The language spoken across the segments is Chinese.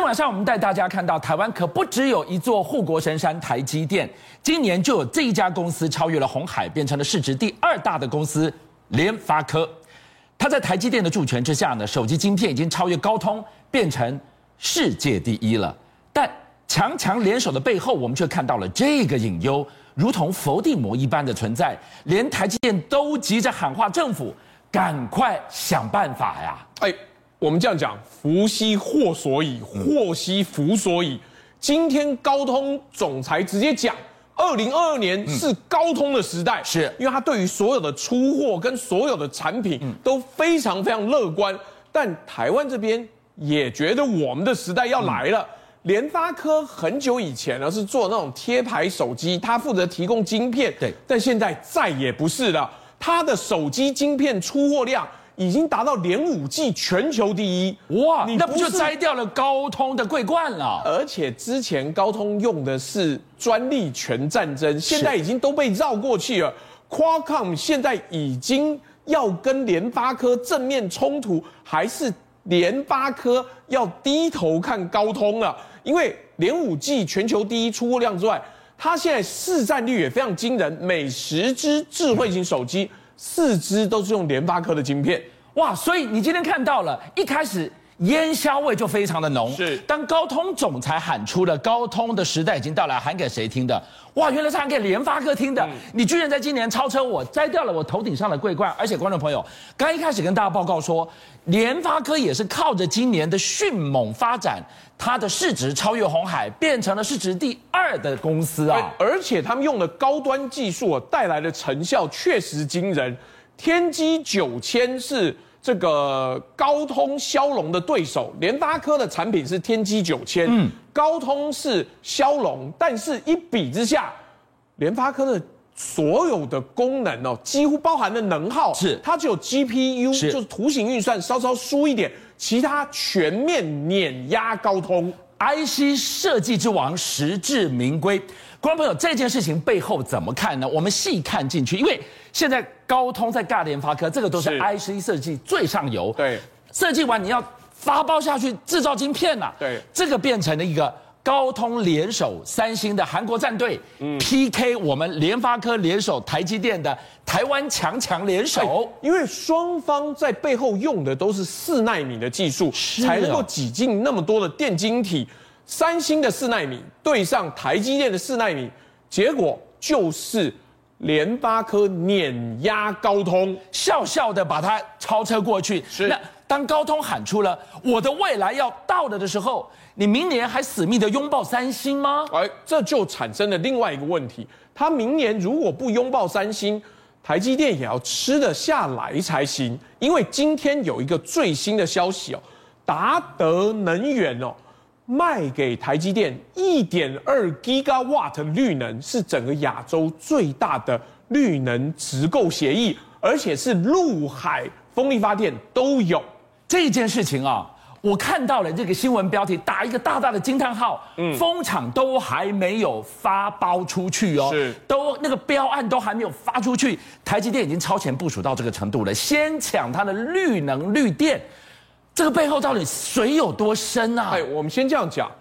天晚上我们带大家看到，台湾可不只有一座护国神山台积电，今年就有这一家公司超越了鸿海，变成了市值第二大的公司联发科。它在台积电的助权之下呢，手机晶片已经超越高通，变成世界第一了。但强强联手的背后，我们却看到了这个隐忧，如同伏地魔一般的存在，连台积电都急着喊话政府，赶快想办法呀！哎。我们这样讲，福兮祸所倚，祸兮福所倚。今天高通总裁直接讲，二零二二年是高通的时代，是因为他对于所有的出货跟所有的产品都非常非常乐观。但台湾这边也觉得我们的时代要来了。联发科很久以前呢是做那种贴牌手机，它负责提供晶片，对，但现在再也不是了，它的手机晶片出货量。已经达到连五 G 全球第一哇！你那不就摘掉了高通的桂冠了？而且之前高通用的是专利权战争，现在已经都被绕过去了。Qualcomm 现在已经要跟联发科正面冲突，还是联发科要低头看高通了？因为连五 G 全球第一出货量之外，它现在市占率也非常惊人，每十只智慧型手机。四支都是用联发科的晶片，哇！所以你今天看到了，一开始烟硝味就非常的浓。是，当高通总裁喊出了高通的时代已经到来，喊给谁听的？哇，原来是喊给联发科听的。嗯、你居然在今年超车我，摘掉了我头顶上的桂冠。而且观众朋友，刚一开始跟大家报告说，联发科也是靠着今年的迅猛发展。它的市值超越红海，变成了市值第二的公司啊！而且他们用的高端技术带来的成效确实惊人。天玑九千是这个高通骁龙的对手，联发科的产品是天玑九千，嗯，高通是骁龙，但是一比之下，联发科的所有的功能哦，几乎包含的能耗是它只有 GPU，是就是图形运算稍稍输一点。其他全面碾压高通，IC 设计之王实至名归。观众朋友，这件事情背后怎么看呢？我们细看进去，因为现在高通在尬联发科，这个都是 IC 设计最上游。对，设计完你要发包下去制造晶片呐、啊。对，这个变成了一个。高通联手三星的韩国战队，PK 我们联发科联手台积电的台湾强强联手。因为双方在背后用的都是四纳米的技术，才能够挤进那么多的电晶体。三星的四纳米对上台积电的四纳米，结果就是联发科碾压高通，笑笑的把它超车过去。是。那当高通喊出了我的未来要到了的时候。你明年还死命的拥抱三星吗？哎，这就产生了另外一个问题。他明年如果不拥抱三星，台积电也要吃得下来才行。因为今天有一个最新的消息哦，达德能源哦，卖给台积电一点二 Gigawatt 绿能，是整个亚洲最大的绿能直购协议，而且是陆海风力发电都有这件事情啊。我看到了这个新闻标题，打一个大大的惊叹号。嗯，风场都还没有发包出去哦，是，都那个标案都还没有发出去，台积电已经超前部署到这个程度了，先抢它的绿能绿电，这个背后到底水有多深啊？哎，我们先这样讲，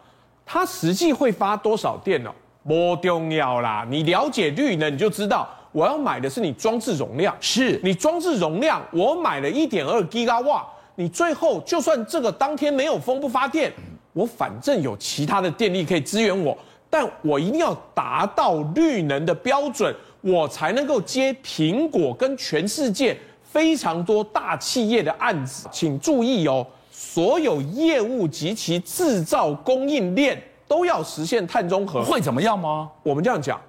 它实际会发多少电呢？不重要啦，你了解绿能你就知道，我要买的是你装置容量，是你装置容量，我买了一点二吉瓦。你最后就算这个当天没有风不发电，我反正有其他的电力可以支援我，但我一定要达到绿能的标准，我才能够接苹果跟全世界非常多大企业的案子。请注意哦，所有业务及其制造供应链都要实现碳中和。会怎么样吗？我们这样讲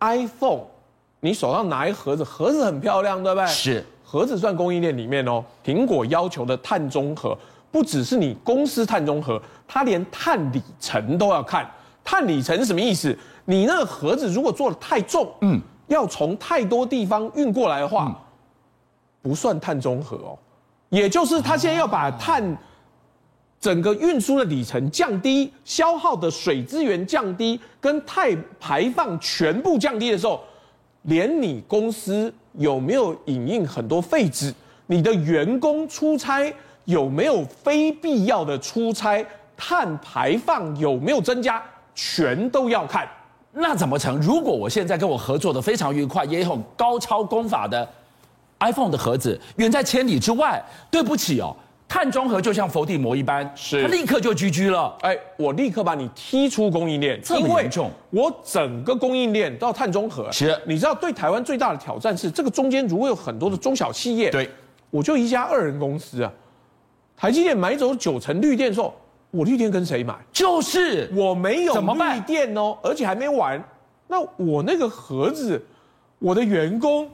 ，iPhone，你手上拿一盒子，盒子很漂亮，对不对？是。盒子算供应链里面哦，苹果要求的碳中和不只是你公司碳中和，它连碳里程都要看。碳里程是什么意思？你那个盒子如果做的太重，嗯，要从太多地方运过来的话，嗯、不算碳中和哦。也就是他现在要把碳整个运输的里程降低，消耗的水资源降低，跟碳排放全部降低的时候，连你公司。有没有影印很多废纸？你的员工出差有没有非必要的出差？碳排放有没有增加，全都要看。那怎么成？如果我现在跟我合作的非常愉快，也有高超功法的 iPhone 的盒子远在千里之外，对不起哦，碳中和就像伏地魔一般，是它立刻就 GG 了。哎，我立刻把你踢出供应链，这么严重？我整个供应链都要碳中和。是，你知道对台湾最大的挑战是这个中间如果有很多的中小企业，对，我就一家二人公司啊，台积电买走九成绿电的时候。我绿电跟谁买？就是我没有绿电哦，而且还没完。那我那个盒子，我的员工，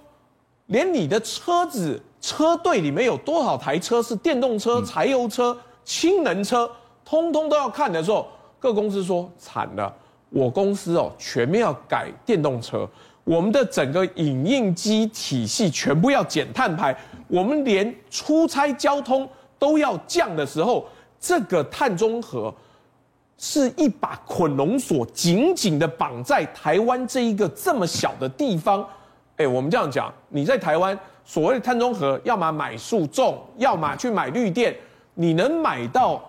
连你的车子车队里面有多少台车是电动车、柴油车、氢能车，通通都要看的时候，各公司说惨了，我公司哦全面要改电动车，我们的整个影印机体系全部要减碳排，我们连出差交通都要降的时候。这个碳中和是一把捆龙索，紧紧的绑在台湾这一个这么小的地方。哎，我们这样讲，你在台湾所谓的碳中和，要么买树种，要么去买绿电。你能买到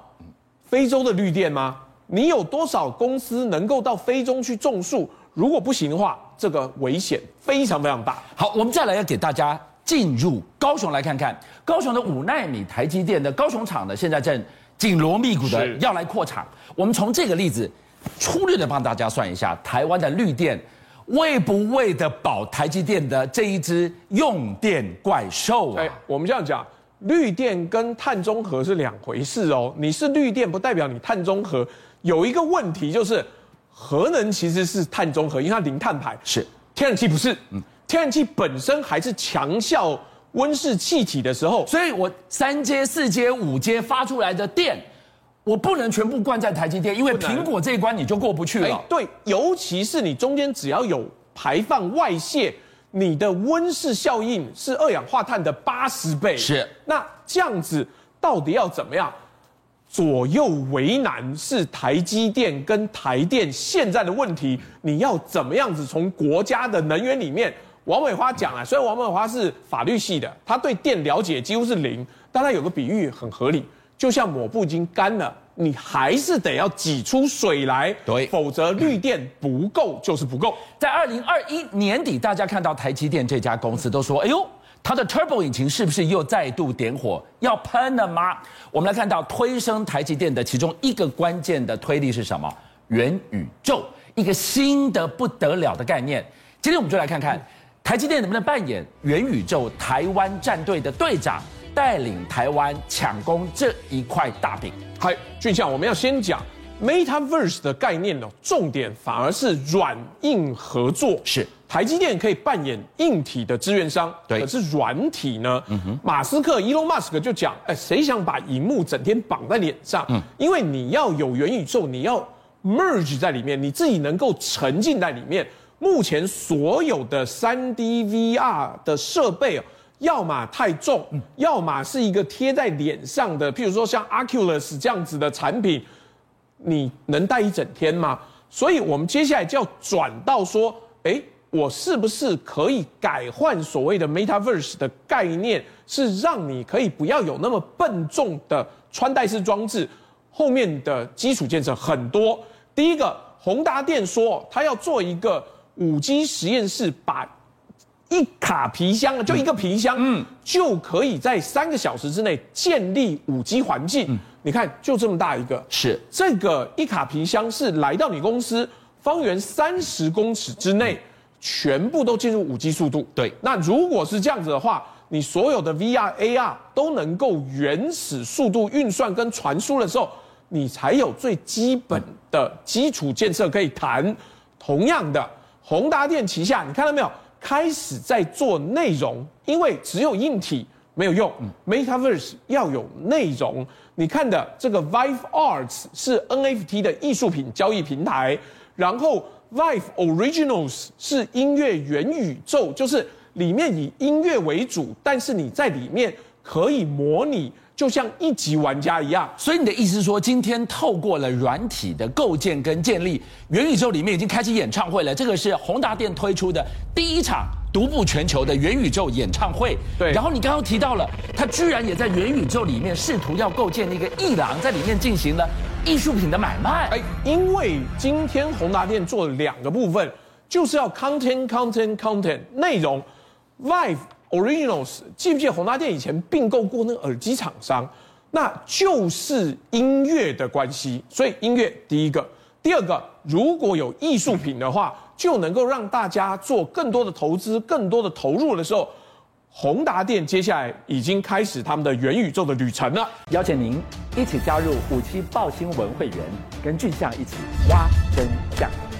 非洲的绿电吗？你有多少公司能够到非洲去种树？如果不行的话，这个危险非常非常大。好，我们再来要给大家进入高雄来看看，高雄的五纳米台积电的高雄厂呢，现在正。紧锣密鼓的要来扩厂，我们从这个例子粗略的帮大家算一下，台湾的绿电喂不为的保台积电的这一只用电怪兽啊？哎，我们这样讲，绿电跟碳中和是两回事哦。你是绿电不代表你碳中和。有一个问题就是，核能其实是碳中和，因为它零碳排。是，天然气不是。嗯，天然气本身还是强效。温室气体的时候，所以我三阶、四阶、五阶发出来的电，我不能全部灌在台积电，因为苹果这一关你就过不去了。对，尤其是你中间只要有排放外泄，你的温室效应是二氧化碳的八十倍。是，那这样子到底要怎么样？左右为难是台积电跟台电现在的问题。你要怎么样子从国家的能源里面？王美花讲啊，虽然王美花是法律系的，他对电了解几乎是零，但他有个比喻很合理，就像抹布已经干了，你还是得要挤出水来，对，否则绿电不够就是不够。在二零二一年底，大家看到台积电这家公司都说，哎呦，它的 Turbo 引擎是不是又再度点火要喷了吗？我们来看到推升台积电的其中一个关键的推力是什么？元宇宙，一个新的不得了的概念。今天我们就来看看。嗯台积电能不能扮演元宇宙台湾战队的队长，带领台湾抢攻这一块大饼？嗨，俊相，我们要先讲 Metaverse 的概念呢，重点反而是软硬合作。是，台积电可以扮演硬体的支援商，对，可是软体呢？嗯哼，马斯克 Elon Musk 就讲，哎，谁想把荧幕整天绑在脸上？嗯，因为你要有元宇宙，你要 merge 在里面，你自己能够沉浸在里面。目前所有的 3D VR 的设备，要么太重，要么是一个贴在脸上的，譬如说像 Oculus 这样子的产品，你能戴一整天吗？所以我们接下来就要转到说，诶，我是不是可以改换所谓的 Metaverse 的概念，是让你可以不要有那么笨重的穿戴式装置，后面的基础建设很多。第一个，宏达电说他要做一个。五 G 实验室把一卡皮箱，就一个皮箱，嗯，就可以在三个小时之内建立五 G 环境。嗯，你看，就这么大一个，是这个一卡皮箱是来到你公司方圆三十公尺之内，全部都进入五 G 速度。对，那如果是这样子的话，你所有的 VR、AR 都能够原始速度运算跟传输的时候，你才有最基本的基础建设可以谈。同样的。宏达电旗下，你看到没有？开始在做内容，因为只有硬体没有用，Metaverse 要有内容。你看的这个 Vive Arts 是 NFT 的艺术品交易平台，然后 Vive Originals 是音乐元宇宙，就是里面以音乐为主，但是你在里面可以模拟。就像一级玩家一样，所以你的意思是说，今天透过了软体的构建跟建立，元宇宙里面已经开启演唱会了。这个是宏达店推出的第一场独步全球的元宇宙演唱会。对，然后你刚刚提到了，他居然也在元宇宙里面试图要构建一个艺廊，在里面进行了艺术品的买卖？哎，因为今天宏达店做了两个部分，就是要 content content content 内容，Vive Originals。记不记得宏达电以前并购过那个耳机厂商？那就是音乐的关系，所以音乐第一个，第二个，如果有艺术品的话，就能够让大家做更多的投资、更多的投入的时候。宏达电接下来已经开始他们的元宇宙的旅程了，邀请您一起加入五七爆新闻会员，跟俊相一起挖真相。